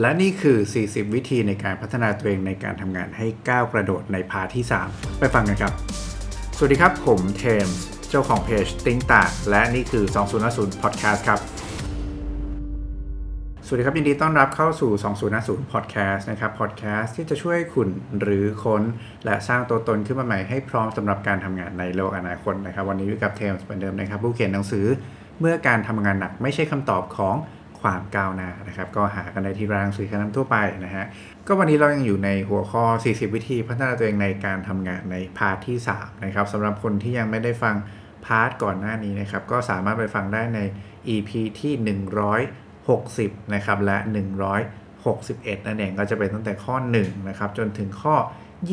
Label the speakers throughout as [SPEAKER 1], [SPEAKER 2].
[SPEAKER 1] และนี่คือ 40 วิธีในการพัฒนาตัวเองในการทำงานให้ก้าวกระโดดในพาที่ 3 ไปฟังกันครับ สวัสดีครับ ผมเทมส์เจ้าของเพจติ้งตาและนี่คือ 2050 Podcast ครับ สวัสดีครับ ยินดีต้อนรับเข้าสู่ 2050 Podcast นะครับ Podcast ที่จะช่วยคุณรื้อค้น และสร้างตัวตนขึ้นมาใหม่ให้พร้อมสำหรับการทำงานในโลกอนาคตนะครับ วันนี้อยู่กับเทมส์เหมือนเดิมนะครับผู้เขียนหนังสือเมื่อการทำงานหนักไม่ใช่คำตอบของ ความก้าวหน้านะครับ ก็หากันได้ที่ร้านหนังสือชั้นนำทั่วไปนะฮะก็วันนี้เรายังอยู่ในหัวข้อ 40 วิธีพัฒนาตัวเองในการทำงานใน part ที่ 3 นะครับสำหรับคนที่ยังไม่ได้ฟัง part ก่อนหน้านี้นะครับ ก็สามารถไปฟังได้ใน EP ที่ 160 นะครับและ 161 นั่นเองก็จะเป็นตั้งแต่ข้อ 1 นะครับ จนถึงข้อ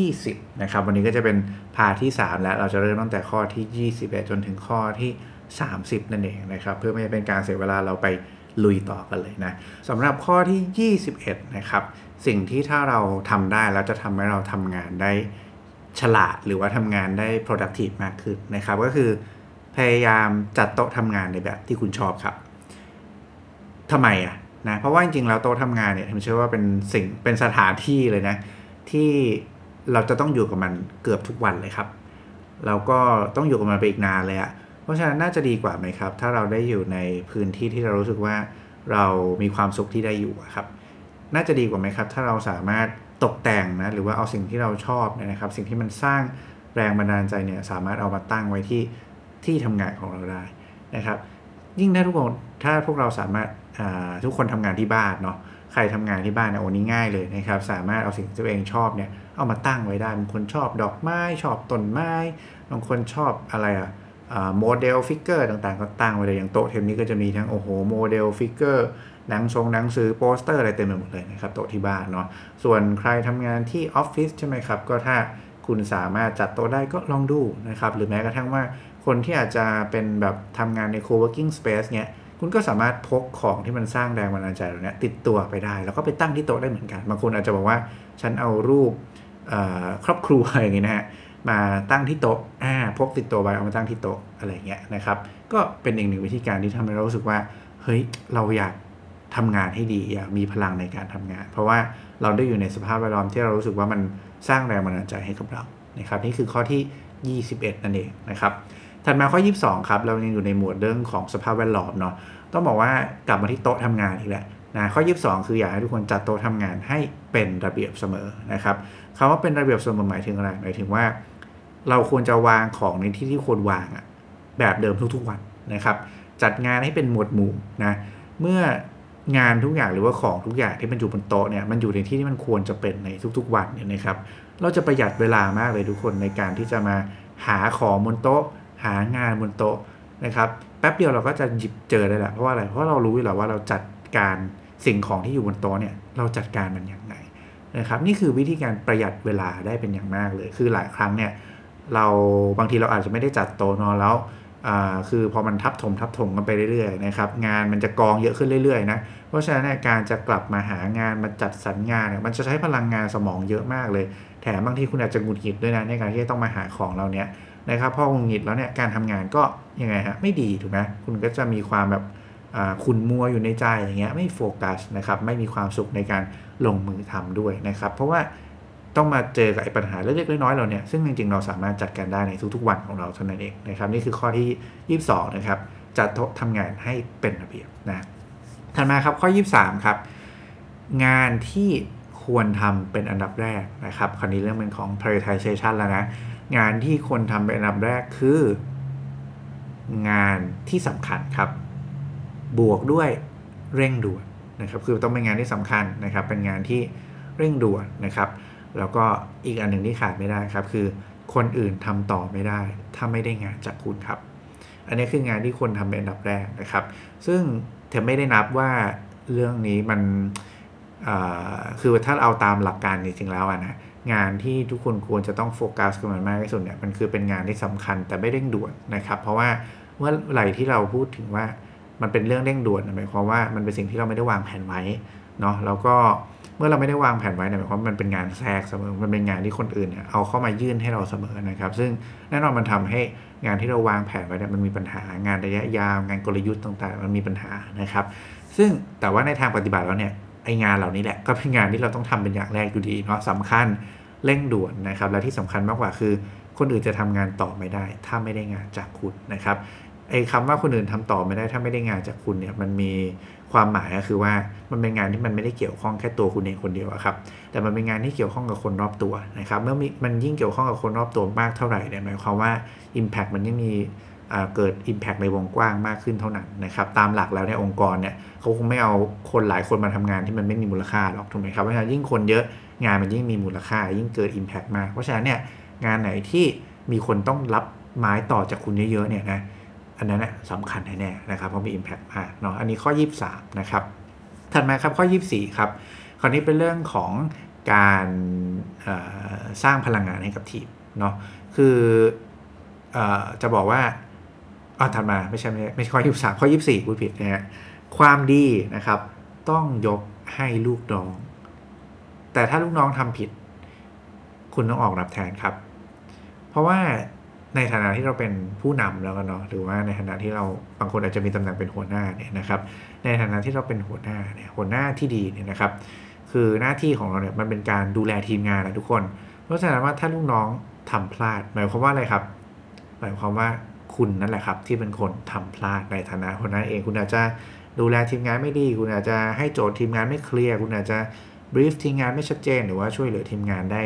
[SPEAKER 1] 20 นะครับ วันนี้ก็จะเป็นพาร์ทที่ 3 และเราจะเริ่มตั้งแต่ข้อที่ 21 จนถึงข้อที่ 30 นั่นเองนะครับ เพื่อไม่ให้เป็นการเสียเวลาเราไป ลุยต่อกันเลยนะสำหรับข้อที่ 21 นะครับ สิ่งที่ถ้าเราทำได้แล้วจะทำให้เราทำงานได้ฉลาดหรือว่าทำงานได้ productive มากขึ้นนะครับ ก็คือพยายามจัดโต๊ะทำงานในแบบที่คุณชอบครับทำไมอะนะเพราะว่าจริงๆแล้วโต๊ะทำงานเนี่ยผมเชื่อว่าเป็นสิ่งเป็นสถานที่เลยนะ ที่เราจะต้องอยู่กับมันเกือบทุกวันเลยครับ เราก็ต้องอยู่กับมันไปอีกนานเลยอะ เพราะฉะนั้นน่าจะดีกว่าไหมครับ ถ้าเราได้อยู่ในพื้นที่ที่เรารู้สึกว่าเรามีความสุขที่ได้อยู่ครับ น่าจะดีกว่าไหมครับ ถ้าเราสามารถตกแต่งนะหรือว่าเอาสิ่งที่เราชอบเนี่ยนะครับ สิ่งที่มันสร้างแรงบันดาลใจเนี่ยสามารถเอามาตั้งไว้ที่ที่ทำงานของเราได้นะครับ ยิ่งถ้าทุกคนถ้าพวกเราสามารถทุกคนทำงานที่บ้านเนาะใครทำงานที่บ้านเนี่ยโอ้นี่ง่ายเลยนะครับ สามารถเอาสิ่งที่ตัวเองชอบเนี่ยเอามาตั้งไว้ได้บางคนชอบดอกไม้ชอบต้นไม้บางคนชอบอะไรอะ โมเดล figure ต่างๆ ก็ตั้งไว้เลยอย่างโต๊ะเทมนี้ก็จะมีทั้งโอ้โหโมเดล figure หนังทรงหนังสือโปสเตอร์อะไรเต็มไปหมดเลยนะครับโต๊ะที่บ้านเนาะส่วนใครทำงานที่ออฟฟิศใช่ไหมครับ ก็ถ้าคุณสามารถจัดโต๊ะได้ก็ลองดูนะครับ หรือแม้กระทั่งว่าคนที่อาจจะเป็นแบบทำงานใน co-working space เนี่ยคุณก็สามารถพกของที่มันสร้างแรงบันดาลใจเหล่านี้ติดตัวไปได้ แล้วก็ไปตั้งที่โต๊ะได้เหมือนกันบางคนอาจจะบอกว่าฉันเอารูปครอบครัวอะไรอย่างงี้นะฮะ มาตั้งที่โต๊ะอ่าพกติดตัวไปเอามาตั้งที่โต๊ะอะไรเงี้ยนะครับ ก็เป็นอีกหนึ่งวิธีการที่ทำให้เรารู้สึกว่า เฮ้ย เราอยากทำงานให้ดีอยากมีพลังในการทำงาน เพราะว่าเราได้อยู่ในสภาพแวดล้อมที่เรารู้สึกว่ามันสร้างแรงบันดาลใจให้กับเรานะครับ นี่คือข้อที่ 21 นั่นเองนะครับ ถัดมาข้อ 22 ครับ เรายังอยู่ในหมวดเรื่องของสภาพแวดล้อมเนาะต้องบอกว่ากลับมาที่โต๊ะทำงานอีกแล้วนะข้อ 22 คืออยากให้ทุกคนจัดโต๊ะทำงานให้เป็นระเบียบเสมอนะครับคำว่าเป็นระเบียบเสมอหมายถึงอะไรหมายถึงว่า เราควรจะวางของในที่ที่ควรวางอะแบบเดิมทุกๆวันนะครับ จัดงานให้เป็นหมวดหมู่นะเมื่องานทุกอย่างหรือว่าของทุกอย่างที่มันอยู่บนโต๊ะเนี่ยมันอยู่ในที่ที่มันควรจะเป็นในทุกๆ วันเนี่ยนะครับ เราจะประหยัดเวลามากเลยทุกคนในการที่จะมาหาของบนโต๊ะ หางานบนโต๊ะนะครับแป๊บเดียวเราก็จะหยิบเจอได้แหละเพราะว่าอะไรเพราะเรารู้อยู่แล้วว่าเราจัดการสิ่งของที่อยู่บนโต๊ะเนี่ยเราจัดการมันอย่างไรนะครับ นี่คือวิธีการประหยัดเวลาได้เป็นอย่างมากเลย คือหลายครั้งเนี่ย เราบางทีเราอาจจะไม่ได้จัดโต๊ะนอนแล้วคือพอมันทับถมทับถมกันไปเรื่อยๆนะครับงานมันจะกองเยอะขึ้นเรื่อยๆนะเพราะฉะนั้นการจะกลับมาหางานมาจัดสรรงานเนี่ยมันจะใช้พลังงานสมองเยอะมากเลย แถมบางทีคุณอาจจะหงุดหงิดด้วยนะในการที่ต้องมาหาของเราเนี่ยนะครับพอหงุดหงิดแล้วเนี่ยการทำงานก็ยังไงฮะไม่ดีถูกไหมคุณก็จะมีความแบบคุณมัวอยู่ในใจอย่างเงี้ยไม่โฟกัสนะครับไม่มีความสุขในการลงมือทำด้วยนะครับเพราะว่า ต้องมาเจอกับไอ้ปัญหาเล็กๆน้อยๆเราเนี่ยซึ่งจริงๆเราสามารถจัดการได้ในทุกๆวันของเราเท่านั้นเองนะครับนี่คือข้อที่ 22 นะครับจัดโต๊ะทำงานให้เป็นระเบียบนะถัดมาครับข้อ 23 ครับงานที่ควรทำเป็นอันดับแรกนะครับคราวนี้เรื่องเป็นของ prioritization แล้วนะงานที่ควรทำเป็นอันดับแรกคือ งานที่สำคัญครับ บวกด้วยเร่งด่วนนะครับคือต้องเป็นงานที่สำคัญนะครับเป็นงานที่เร่งด่วนนะครับ แล้วก็อีกอันหนึ่งที่ขาดไม่ได้ครับ คือคนอื่นทำต่อไม่ได้ ถ้าไม่ได้งานจากคุณครับ อันนี้คืองานที่คนทำเป็นอันดับแรกนะครับ ซึ่งเธอไม่ได้นับว่าเรื่องนี้มันคือถ้าเอาตามหลักการจริงๆแล้วนะงานที่ทุกคนควรจะต้องโฟกัสกับมันมากที่สุดเนี่ยมันคือเป็นงานที่สำคัญแต่ไม่เร่งด่วนนะครับ เพราะว่าเมื่อไหร่ที่เราพูดถึงว่ามันเป็นเรื่องเร่งด่วนหมายความว่ามันเป็นสิ่งที่เราไม่ได้วางแผนไว้ เนาะแล้วก็เมื่อเราไม่ได้วางแผนไว้เนี่ยหมายความมันเป็นงานแทรกเสมอ มันเป็นงานที่คนอื่นเนี่ยเอาเข้ามายื่นให้เราเสมอนะครับ ซึ่งแน่นอนมันทำให้งานที่เราวางแผนไว้เนี่ยมันมีปัญหางานระยะยาวงานกลยุทธ์ต่างๆ มันมีปัญหานะครับ ซึ่งแต่ว่าในทางปฏิบัติแล้วเนี่ยไองานเหล่านี้แหละก็เป็นงานที่เราต้องทำเป็นอย่างแรกอยู่ดีเนาะสำคัญเร่งด่วนนะครับ และที่สำคัญมากกว่าคือ คนอื่นจะทำงานต่อไม่ได้ ถ้าไม่ได้งานจากคุณนะครับ ไอ้คำว่าคนอื่นทำต่อไม่ได้ถ้าไม่ได้งานจากคุณเนี่ยมันมีความหมายก็คือว่ามันเป็นงานที่มันไม่ได้เกี่ยวข้องแค่ตัวคุณเองคนเดียวครับ แต่มันเป็นงานที่เกี่ยวข้องกับคนรอบตัวนะครับ เมื่อมันยิ่งเกี่ยวข้องกับคนรอบตัวมากเท่าไหร่เนี่ยหมายความว่า Impact มันยิ่งมีเกิด Impact ในวงกว้างมากขึ้นเท่านั้นนะครับตามหลักแล้วในองค์กรเนี่ยเขาคงไม่เอาคนหลายคนมาทำงานที่มันไม่มีมูลค่าหรอกถูกไหมครับเพราะฉะนั้นยิ่งคนเยอะงานมันยิ่งมีมูลค่า ยิ่งเกิด Impact มากเพราะฉะนั้นเนี่ยงานไหนที่มีคนต้องรับไม้ต่อจากคุณเยอะๆเนี่ยนะ อันนั้นสำคัญแน่ๆนะครับเพราะมี Impact มากเนาะอันนี้ข้อ 23 นะครับ ถัดมาครับข้อ 24 ครับคราวนี้เป็นเรื่องของการสร้างพลังงานให้กับทีมเนาะคืออจะบอกว่าอ๋อถัดมาไม่ใช่ไม่ใช่ไม่ใช่ข้อ 23 ข้อ 24พูดผิดนะฮะความดีนะครับ ต้องยกให้ลูกน้อง แต่ถ้าลูกน้องทำผิด คุณต้องออกรับแทนครับ เพราะว่า ในฐานะที่เราเป็นผู้นำแล้วกันเนาะหรือว่าในฐานะที่เราบางคนอาจจะมีตำแหน่งเป็นหัวหน้าเนี่ยนะครับ ในฐานะที่เราเป็นหัวหน้าเนี่ยหัวหน้าที่ดีเนี่ยนะครับ คือหน้าที่ของเราเนี่ยมันเป็นการดูแลทีมงานนะทุกคน เพราะฉะนั้นว่าถ้าลูกน้องทำพลาด หมายความว่าอะไรครับ หมายความว่าคุณนั่นแหละครับ ที่เป็นคนทำพลาดในฐานะหัวหน้าเอง คุณอาจจะดูแลทีมงานไม่ดี คุณอาจจะให้โจทย์ทีมงานไม่เคลียร์คุณอาจจะบรีฟทีมงานไม่ชัดเจน หรือว่าช่วยเหลือทีมงานได้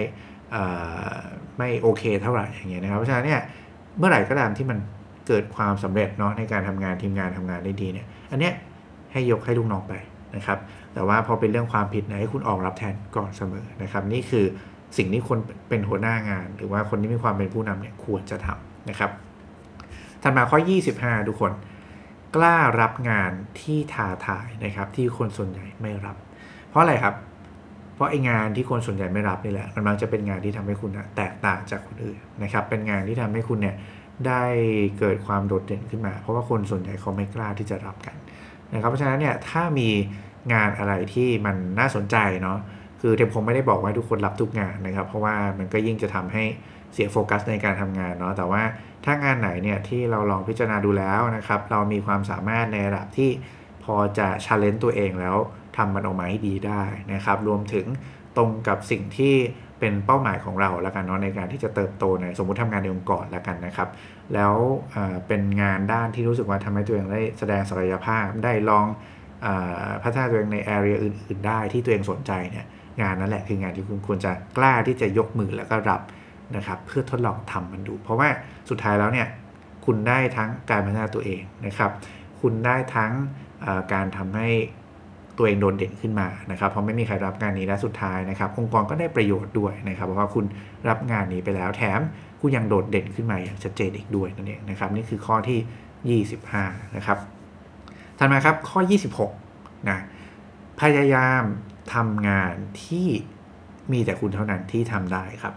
[SPEAKER 1] ไม่โอเคเท่าไหร่อย่างเงี้ยนะครับเพราะฉะนั้นเนี่ยเมื่อไหร่ก็ตามที่มันเกิดความสำเร็จเนาะในการทำงานทีมงานทำงานได้ดีเนี่ยอันเนี้ยให้ยกให้ลูกน้องไปนะครับแต่ว่าพอเป็นเรื่องความผิดนะให้คุณออกรับแทนก่อนเสมอนะครับนี่คือสิ่งที่คนเป็นหัวหน้างาน หรือว่าคนที่มีความเป็นผู้นำเนี่ยควรจะทำนะครับถัดมาข้อ 25 ทุกคน กล้ารับงานที่ท้าทายนะครับที่คนส่วนใหญ่ไม่รับ เพราะอะไรครับ เพราะไองานที่คนส่วนใหญ่ไม่รับนี่แหละมันมักจะเป็นงานที่ทำให้คุณแตกต่างจากคนอื่นนะครับเป็นงานที่ทำให้คุณเนี่ยได้เกิดความโดดเด่นขึ้นมา เพราะว่าคนส่วนใหญ่เขาไม่กล้าที่จะรับกันนะครับเพราะฉะนั้นเนี่ยถ้ามีงานอะไรที่มันน่าสนใจเนาะคือเทมคงไม่ได้บอกว่าทุกคนรับทุกงานนะครับ เพราะว่ามันก็ยิ่งจะทำให้เสียโฟกัสในการทำงานเนาะแต่ว่าถ้างานไหนเนี่ยที่เราลองพิจารณาดูแล้วนะครับ เรามีความสามารถในระดับที่พอจะชาเลนจ์ตัวเองแล้ว ทำมันออกมาให้ดีได้นะครับ รวมถึงตรงกับสิ่งที่เป็นเป้าหมายของเราแล้วกันเนาะในการที่จะเติบโตในสมมุติทำงานในองค์กรแล้วกันนะครับ แล้วเป็นงานด้านที่รู้สึกว่าทำให้ตัวเองได้แสดงศักยภาพได้ลองอพัฒนาตัวเองในแอเรียอื่น ๆ ได้ที่ตัวเองสนใจเนี่ยงานนั้นแหละคืองานที่คุณควรจะกล้าที่จะยกมือแล้วก็รับนะครับเพื่อทดลองทำมันดู เพราะว่าสุดท้ายแล้วเนี่ยคุณได้ทั้งการพัฒนาตัวเองนะครับ คุณได้ทั้งการทำให้ ตัวเองโดดเด่นขึ้นมานะครับเพราะไม่มีใครรับงานนี้และสุดท้ายนะครับ องค์กรก็ได้ประโยชน์ด้วยนะครับ เพราะว่าคุณรับงานนี้ไปแล้วแถมคุณยังโดดเด่นขึ้นมาอย่างชัดเจนอีกด้วยนั่นเองนะครับ นี่คือข้อที่ 25 นะครับถัดมาครับข้อ 26 นะ พยายามทำงานที่มีแต่คุณเท่านั้นที่ทำได้ครับ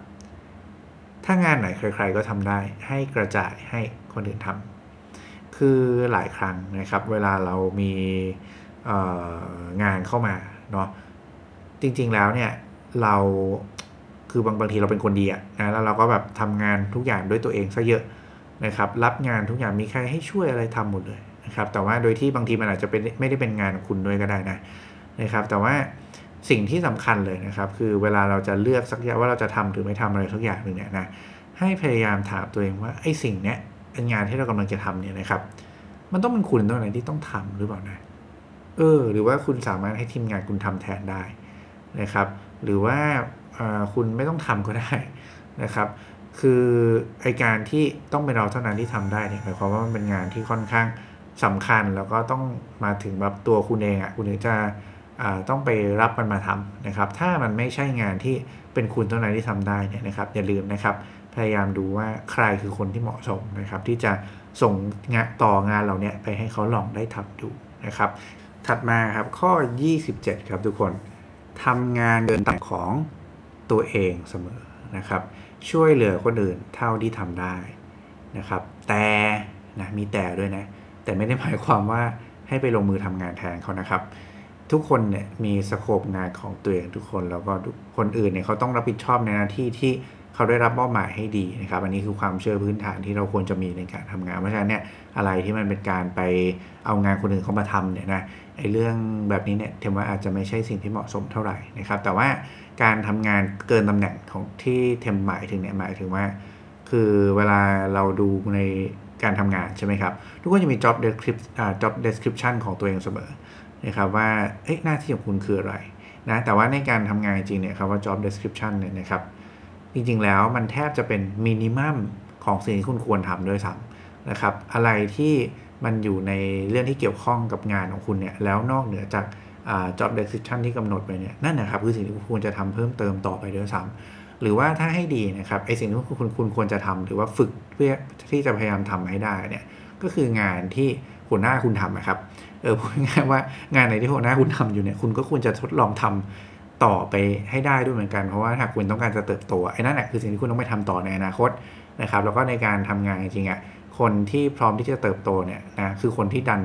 [SPEAKER 1] ถ้างานไหนใครๆก็ทำได้ ให้กระจายให้คนอื่นทำคือหลายครั้งนะครับ เวลาเรามี งานเข้ามาเนาะจริง ๆแล้วเนี่ยเราคือบางบางทีเราเป็นคนดีอะนะแล้วเราก็แบบทำงานทุกอย่างด้วยตัวเองซะเยอะนะครับ รับงานทุกอย่างมีใครให้ช่วยอะไรทำหมดเลยนะครับ แต่ว่าโดยที่บางทีมันอาจจะเป็นไม่ได้เป็นงานคุณด้วยก็ได้นะนะครับ แต่ว่าสิ่งที่สำคัญเลยนะครับ คือเวลาเราจะเลือกสักอย่างว่าเราจะทำหรือไม่ทำอะไรสักอย่างหนึ่งเนี่ยนะให้พยายามถามตัวเองว่าไอ้สิ่งเนี้ยงานที่เรากำลังจะทำเนี่ยนะครับ มันต้องเป็นคุณตัวไหนที่ต้องทำหรือเปล่านะ เออ หรือว่าคุณสามารถให้ทีมงานคุณทำแทนได้นะครับ หรือว่าคุณไม่ต้องทำก็ได้นะครับ คือไอการที่ต้องเป็นเราเท่านั้นที่ทำได้เนี่ยหมายความว่ามันเป็นงานที่ค่อนข้างสำคัญแล้วก็ต้องมาถึงแบบตัวคุณเองอะ่ะคุณถึงจะต้องไปรับมันมาทำนะครับ ถ้ามันไม่ใช่งานที่เป็นคุณเท่านั้นที่ทำได้เนี่ยนะครับ อย่าลืมนะครับ พยายามดูว่าใครคือคนที่เหมาะสมนะครับ ที่จะส่งงานต่องานเราเนี่ยไปให้เขาลองได้ทำดูนะครับ ถัดมาครับข้อ 27 ครับทุกคนทำงานเดินตามของตัวเองเสมอนะครับ ช่วยเหลือคนอื่นเท่าที่ทำได้นะครับ แต่นะมีแต่ด้วยนะ แต่ไม่ได้หมายความว่าให้ไปลงมือทำงานแทนเขานะครับ ทุกคนเนี่ยมีสโคปงานของตัวเองทุกคนแล้วก็คนอื่นเนี่ยเขาต้องรับผิดชอบในหน้าที่ที่ เขาได้รับมอบหมายให้ดีนะครับ อันนี้คือความเชื่อพื้นฐานที่เราควรจะมีในการทำงาน เพราะฉะนั้นเนี่ยอะไรที่มันเป็นการไปเอางานคนอื่นเข้ามาทำเนี่ยนะไอ้เรื่องแบบนี้เนี่ยเทมว่าอาจจะไม่ใช่สิ่งที่เหมาะสมเท่าไหร่นะครับ แต่ว่าการทำงานเกินตำแหน่งของที่เทมหมายถึงเนี่ยหมายถึงว่า คือเวลาเราดูในการทำงานใช่ไหมครับ ทุกคนจะมี job description job description ของตัวเองเสมอนะครับว่าเอ๊ะหน้าที่ของคุณคืออะไรนะแต่ว่าในการทำงานจริงเนี่ยครับว่า job description เนี่ยนะครับ จริงๆแล้วมันแทบจะเป็นมินิมัมของสิ่งที่คุณควรทำด้วยซ้ำนะครับ อะไรที่มันอยู่ในเรื่องที่เกี่ยวข้องกับงานของคุณเนี่ยแล้วนอกเหนือจาก job description ที่กำหนดไปเนี่ยนั่นนะครับคือสิ่งที่คุณควรจะทำเพิ่มเติมต่อไปด้วยซ้ำหรือว่าถ้าให้ดีนะครับไอสิ่งที่คุณคุณควรจะทำหรือว่าฝึกเพื่อที่จะพยายามทำให้ได้เนี่ยก็คืองานที่หัวหน้าคุณทำนะครับเออพูดง่ายว่างานไหนที่หัวหน้าคุณทำอยู่เนี่ยคุณก็ควรจะทดลองทำ ต่อไปให้ได้ด้วยเหมือนกันเพราะว่าหากคุณต้องการจะเติบโตไอ้นั่นแหละคือสิ่งที่คุณต้องไปทำต่อในอนาคตนะครับแล้วก็ในการทำงานจริงๆอะคนที่พร้อมที่จะเติบโตเนี่ยนะคือคนที่ดัน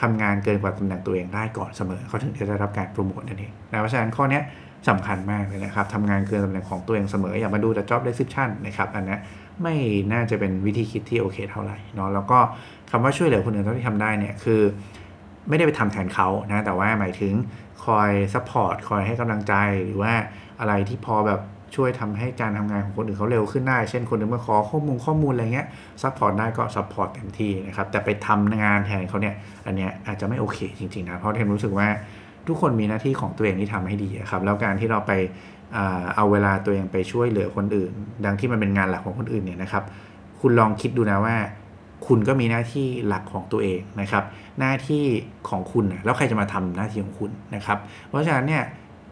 [SPEAKER 1] ทำงานเกินกว่าตำแหน่งตัวเองได้ก่อนเสมอเขาถึงจะได้รับการโปรโมทนั่นเองนะเพราะฉะนั้นข้อนี้สำคัญมากเลยนะครับทำงานเกินตำแหน่งของตัวเองเสมอ อย่ามาดูแต่ job description นะครับอันนี้ไม่น่าจะเป็นวิธีคิดที่โอเคเท่าไหร่เนาะแล้วก็คำว่าช่วยเหลือคนอื่นเท่าที่ทำได้เนี่ยคือ ไม่ได้ไปทำแทนเขานะแต่ว่าหมายถึงคอย support คอยให้กำลังใจหรือว่าอะไรที่พอแบบช่วยทำให้การทำงานของคนอื่นเขาเร็วขึ้นได้ เช่นคนอื่นมาขอข้อมูลข้อมูลอะไรเงี้ยsupport ได้ก็ support เต็มที่นะครับ แต่ไปทำงานแทนเขาเนี่ย อันเนี้ยอาจจะไม่โอเคจริงๆนะ เพราะเทมรู้สึกว่าทุกคนมีหน้าที่ของตัวเองที่ทำให้ดีครับ แล้วการที่เราไปเอาเวลาตัวเองไปช่วยเหลือคนอื่น ทั้งที่มันเป็นงานหลักของคนอื่นเนี่ยนะครับ คุณลองคิดดูนะว่า คุณก็มีหน้าที่หลักของตัวเองนะครับ หน้าที่ของคุณนะแล้วใครจะมาทำหน้าที่ของคุณนะครับ เพราะฉะนั้นเนี่ย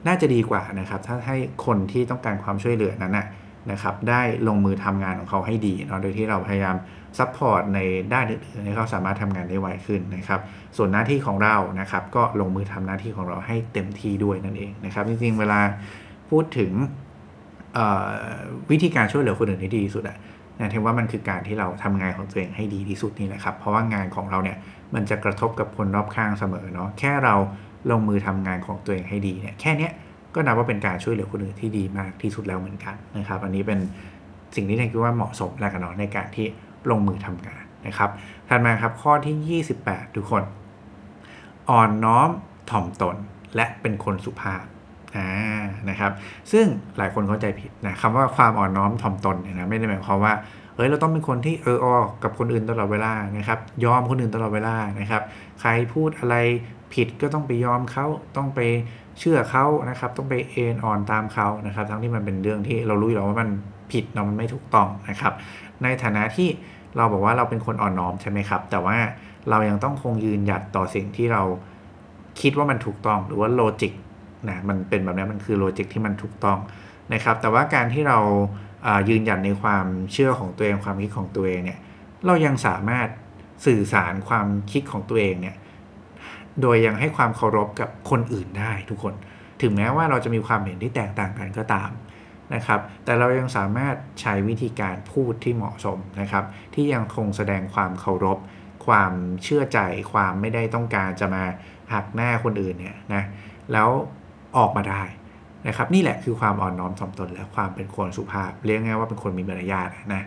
[SPEAKER 1] น่าจะดีกว่านะครับ ถ้าให้คนที่ต้องการความช่วยเหลือนั้นนะนะครับ ได้ลงมือทำงานของเขาให้ดีเนาะโดยที่เราพยายาม support ในด้านอื่นๆให้เขาสามารถทำงานได้ไวขึ้นนะครับ ส่วนหน้าที่ของเรานะครับ ก็ลงมือทำหน้าที่ของเราให้เต็มที่ด้วยนั่นเองนะครับ จริงๆเวลาพูดถึงวิธีการช่วยเหลือคนอื่นที่ดีที่สุดอะ นะเทมว่ามันคือการที่เราทำงานของตัวเองให้ดีที่สุดนี่แหละครับ เพราะว่างานของเราเนี่ยมันจะกระทบกับคนรอบข้างเสมอเนาะแค่เราลงมือทำงานของตัวเองให้ดีเนี่ยแค่นี้ก็นับว่าเป็นการช่วยเหลือคนอื่นที่ดีมากที่สุดแล้วเหมือนกันนะครับ อันนี้เป็นสิ่งที่เทคิดว่าเหมาะสมแล้วกันเนาะในการที่ลงมือทำงานนะครับถัดมาครับข้อที่ 28 ทุกคน อ่อนน้อมถ่อมตนและเป็นคนสุภาพ นะครับ ซึ่งหลายคนเข้าใจผิดนะคำว่าความอ่อนน้อมถ่อมตนเนี่ยนะไม่ได้หมายความว่าเฮ้ยเราต้องเป็นคนที่เอออกับคนอื่นตลอดเวลานะครับยอมคนอื่นตลอดเวลานะครับ ใครพูดอะไรผิดก็ต้องไปยอมเขาต้องไปเชื่อเขานะครับ ต้องไปเอ็นอ่อนตามเขานะครับ ทั้งที่มันเป็นเรื่องที่เรารู้อยู่แล้วว่ามันผิดเนาะมันไม่ถูกต้องนะครับ ในฐานะที่เราบอกว่าเราเป็นคนอ่อนน้อมใช่ไหมครับ แต่ว่าเรายังต้องคงยืนหยัดต่อสิ่งที่เราคิดว่ามันถูกต้องหรือว่าโลจิก นะมันเป็นแบบนี้มันคือโลจิกที่มันถูกต้องนะครับ แต่ว่าการที่เรายืนหยัดในความเชื่อของตัวเองความคิดของตัวเองเนี่ยเรายังสามารถสื่อสารความคิดของตัวเองเนี่ยโดยยังให้ความเคารพกับคนอื่นได้ทุกคน ถึงแม้ว่าเราจะมีความเห็นที่แตกต่างกันก็ตามนะครับ แต่เรายังสามารถใช้วิธีการพูดที่เหมาะสมนะครับ ที่ยังคงแสดงความเคารพ ความเชื่อใจ ความไม่ได้ต้องการจะมาหักหน้าคนอื่นเนี่ยนะ แล้ว ออกมาได้นะครับนี่แหละคือความอ่อนน้อมถ่อมตนและความเป็นคนสุภาพ เรียกง่ายว่าเป็นคนมีมารยาทนะ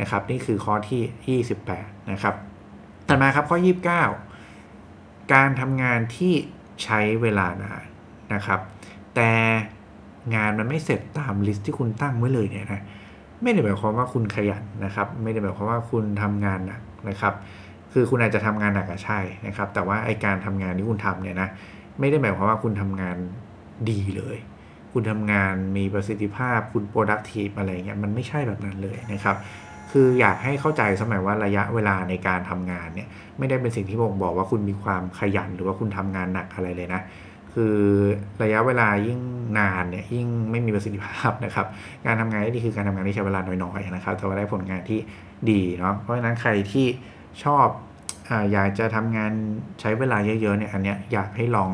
[SPEAKER 1] นะครับ นี่คือข้อที่ 28 นะครับต่อมาครับข้อ 29 การทำงานที่ใช้เวลานานนะครับ แต่งานมันไม่เสร็จตามลิสต์ที่คุณตั้งไว้เลยเนี่ยนะไม่ได้หมายความว่าคุณขยันนะครับ ไม่ได้หมายความว่าคุณทำงานหนักนะครับ คือคุณอาจจะทำงานหนักอะใช่นะครับ แต่ว่าไอการทำงานที่คุณทำเนี่ยนะไม่ได้หมายความว่าคุณทำงาน ดีเลย คุณทำงานมีประสิทธิภาพคุณ productive อะไรเงี้ยมันไม่ใช่แบบนั้นเลยนะครับคืออยากให้เข้าใจสมัยว่าระยะเวลาในการทำงานเนี่ยไม่ได้เป็นสิ่งที่บ่งบอกว่าคุณมีความขยันหรือว่าคุณทำงานหนักอะไรเลยนะ คือระยะเวลายิ่งนานเนี่ยยิ่งไม่มีประสิทธิภาพนะครับการทำงานที่ดีคือการทำงานที่ใช้เวลาน้อยๆนะครับแต่ว่าได้ผลงานที่ดีเนาะเพราะฉะนั้นใครที่ชอบออยากจะทำงานใช้เวลาเยอะๆเนี่ยอันเนี้ยอยากให้ลอง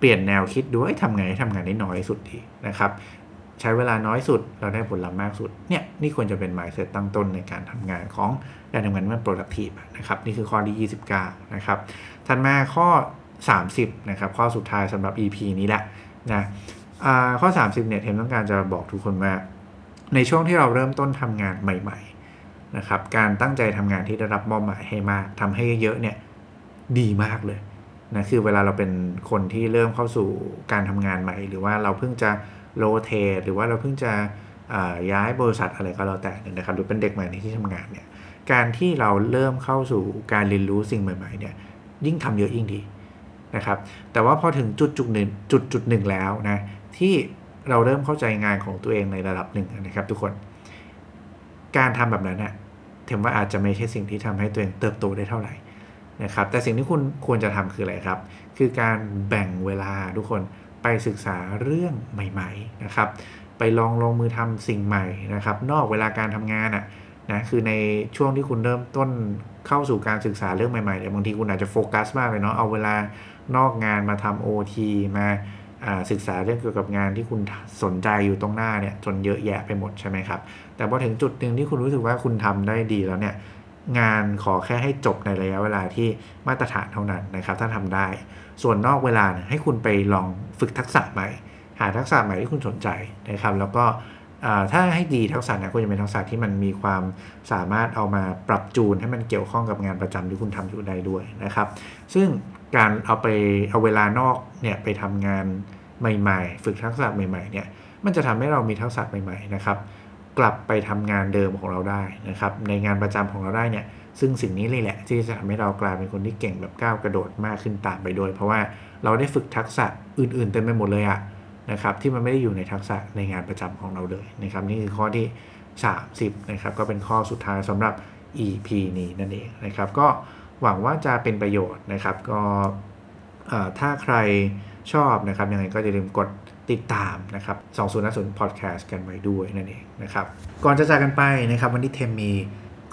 [SPEAKER 1] เปลี่ยนแนวคิดดูว่าทำไงให้ทำงานได้น้อยสุดดีนะครับ ใช้เวลาน้อยสุดเราได้ผลลัพธ์มากสุดเนี่ยนี่ควรจะเป็น mindset ตั้งต้นในการทำงานของการทำงานที่มัน productive นะครับนี่คือข้อที่29นะครับถัดมาข้อ 30นะครับข้อสุดท้ายสำหรับ EP นี้แหละนะข้อ 30เนี่ยเทมต้องการจะบอกทุกคนว่าในช่วงที่เราเริ่มต้นทำงานใหม่ ๆนะครับ การตั้งใจทำงานที่ได้รับมอบหมายให้มากทำให้เยอะเนี่ยดีมากเลย นะคือเวลาเราเป็นคนที่เริ่มเข้าสู่การทำงานใหม่ หรือว่าเราเพิ่งจะโรเทหรือว่าเราเพิ่งจะย้ายบริษัทอะไรก็แล้วแต่นะครับหรือเป็นเด็กใหม่ในที่ทำงานเนี่ยการที่เราเริ่มเข้าสู่การเรียนรู้สิ่งใหม่ๆเนี่ยยิ่งทำเยอะยิ่งดีนะครับแต่ว่าพอถึงจุดจุดหนึ่งจุดจุดหนึ่งแล้วนะที่เราเริ่มเข้าใจงานของตัวเองในระดับหนึ่งนะครับ ทุกคนการทำแบบนั้นเนะ่ยถือว่าอาจจะไม่ใช่สิ่งที่ทำให้ตัวเองเติบโตได้เท่าไหร่ นะครับแต่สิ่งที่คุณควรจะทำคืออะไรครับ คือการแบ่งเวลาทุกคนไปศึกษาเรื่องใหม่ๆนะครับ ไปลองลงมือทำสิ่งใหม่นะครับ นอกเวลาการทำงานอะนะคือในช่วงที่คุณเริ่มต้นเข้าสู่การศึกษาเรื่องใหม่ๆเนี่ยบางทีคุณอาจจะโฟกัสมากเลยเนาะเอาเวลานอกงานมาทำ OT มาศึกษาเรื่องเกี่ยวกับงานที่คุณสนใจอยู่ตรงหน้าเนี่ยจนเยอะแยะไปหมดใช่ไหมครับ แต่พอถึงจุดหนึ่งที่คุณรู้สึกว่าคุณทำได้ดีแล้วเนี่ย งานขอแค่ให้จบในระยะเวลาที่มาตรฐานเท่านั้นนะครับ ถ้าทำได้ ส่วนนอกเวลาให้คุณไปลองฝึกทักษะใหม่ หาทักษะใหม่ที่คุณสนใจนะครับ แล้วก็ถ้าให้ดีทักษะนะก็จะเป็นทักษะที่มันมีความสามารถเอามาปรับจูนให้มันเกี่ยวข้องกับงานประจำที่คุณทำอยู่ได้ด้วยนะครับ ซึ่งการเอาไปเอาเวลานอกเนี่ยไปทำงานใหม่ ๆ ฝึกทักษะใหม่ๆเนี่ยมันจะทำให้เรามีทักษะใหม่ ๆ นะครับ กลับไปทำงานเดิมของเราได้นะครับ ในงานประจำของเราได้เนี่ย ซึ่งสิ่งนี้เลยแหละ ที่จะทำให้เรากลายเป็นคนที่เก่งแบบก้าวกระโดดมากขึ้นตามไปด้วย เพราะว่าเราได้ฝึกทักษะอื่นๆเต็มไปหมดเลยอะนะครับ ที่มันไม่ได้อยู่ในทักษะในงานประจำของเราเลยนะครับ นี่คือข้อที่ 30นะครับ ก็เป็นข้อสุดท้ายสำหรับ EP นี้นั่นเองนะครับ ก็หวังว่าจะเป็นประโยชน์นะครับ ก็ถ้าใครชอบนะครับยังไงก็อย่าลืมกด ติดตามนะครับ2050 Podcast กันไว้ด้วยนั่นเองนะครับ ก่อนจะจากกันไปนะครับวันนี้เทมมี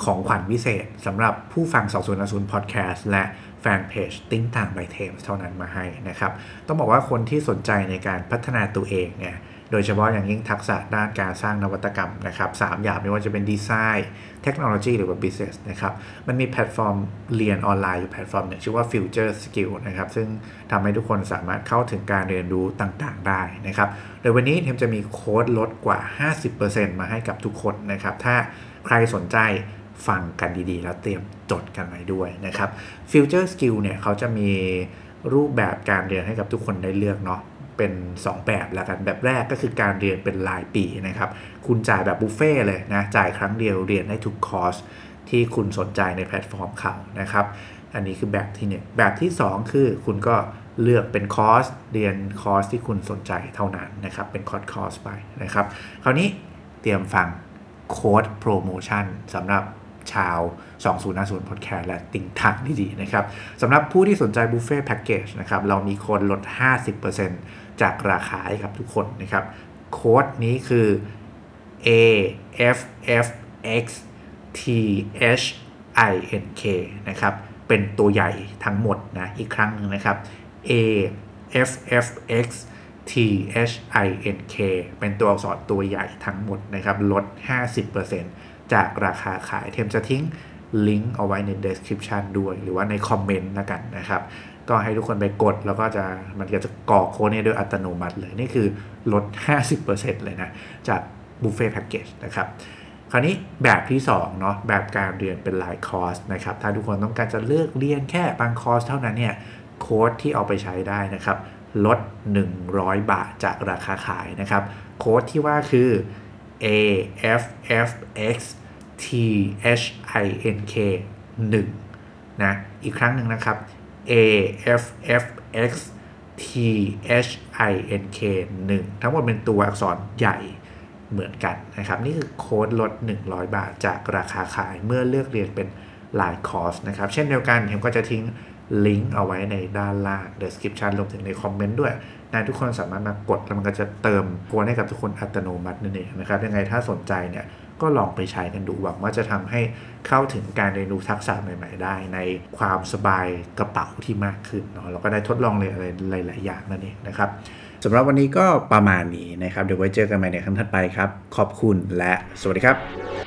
[SPEAKER 1] ของขวัญพิเศษสำหรับผู้ฟัง 2050 Podcast และแฟนเพจติ้งต่าง by เทมเท่านั้นมาให้นะครับ ต้องบอกว่าคนที่สนใจในการพัฒนาตัวเองเนี่ย โดยเฉพาะอย่างยิ่งทักษะด้านการสร้างนวัตกรรมนะครับสามอย่างไม่ว่าจะเป็นดีไซน์เทคโนโลยีหรือว่า business นะครับ มันมีแพลตฟอร์มเรียนออนไลน์อยู่แพลตฟอร์มหนึ่งชื่อว่า Future Skill นะครับ ซึ่งทำให้ทุกคนสามารถเข้าถึงการเรียนรู้ต่างๆ ได้นะครับ โดยวันนี้เทมจะมีโค้ดลดกว่า 50%มาให้กับทุกคนนะครับ ถ้าใครสนใจฟังกันดีๆ แล้วเตรียมจดกันไว้ด้วยนะครับ Future Skill เนี่ยเขาจะมีรูปแบบการเรียนให้กับทุกคนได้เลือกเนาะ เป็น 2 แบบแล้วกันแบบแรกก็คือการเรียนเป็นรายปีนะครับคุณจ่ายแบบบุฟเฟ่เลยนะจ่ายครั้งเดียวเรียนได้ทุกคอร์สที่คุณสนใจในแพลตฟอร์มเขานะครับ อันนี้คือแบบที่ 1 แบบที่ 2 คือคุณก็เลือกเป็นคอร์สเรียนคอร์สที่คุณสนใจเท่านั้นนะครับ เป็นคอร์สคอร์สไปนะครับ คราวนี้เตรียมฟังโค้ดโปรโมชั่นสำหรับชาว 2050 Podcast และติ่งทางดีๆนะครับสำหรับผู้ที่สนใจบุฟเฟ่แพ็กเกจนะครับ เรามีโค้ดลด 50% จากราคาให้กับทุกคนนะครับ โค้ดนี้คือ A F F X T H I N K นะครับ เป็นตัวใหญ่ทั้งหมดนะ อีกครั้งหนึ่งนะครับ A F F X T H I N K เป็นตัวอักษรตัวใหญ่ทั้งหมดนะครับ ลด 50%จากราคาขายเทมจะทิ้งลิงก์เอาไว้ใน description ด้วย หรือว่าในคอมเมนต์นะกันนะครับ ก็ให้ทุกคนไปกดแล้วก็จะมันก็จะกรอกโค้ดนี้โดยอัตโนมัติเลย นี่คือลด 50%เลยนะ จากบุฟเฟ่แพ็กเกจนะครับคราวนี้แบบที่2เนาะแบบการเรียนเป็นรายคอร์สนะครับถ้าทุกคนต้องการจะเลือกเรียนแค่บางคอร์สเท่านั้นเนี่ยโค้ดที่เอาไปใช้ได้นะครับลด 100 บาทจากราคาขายนะครับโค้ดที่ว่าคือ A F F X T H I N K 1นะอีกครั้งหนึ่งนะครับ A F F X T H I N K 1 ทั้งหมดเป็นตัวอักษรใหญ่เหมือนกันนะครับ นี่คือโค้ดลด 100 บาทจากราคาขายเมื่อเลือกเรียนเป็นหลายคอร์สนะครับ เช่นเดียวกันเฮมก็จะทิ้งลิงก์เอาไว้ในด้านล่าง description รวมถึงในคอมเมนต์ด้วยนะทุกคนสามารถมากดแล้วมันก็จะเติมโค้ดให้กับทุกคนอัตโนมัตินั่นเองนะครับ ยังไงถ้าสนใจเนี่ย ก็ลองไปใช้กันดูหวังว่าจะทำให้เข้าถึงการเรียนรู้ทักษะใหม่ ๆ ได้ ในความสบายกระเป๋าที่มากขึ้นเนาะแล้วก็ได้ทดลองเลยอะไรหลาย ๆ อย่างนั่นเองนะครับสำหรับวันนี้ก็ประมาณนี้นะครับ เดี๋ยวไว้เจอกันใหม่ในครั้งถัดไปครับ ขอบคุณและสวัสดีครับ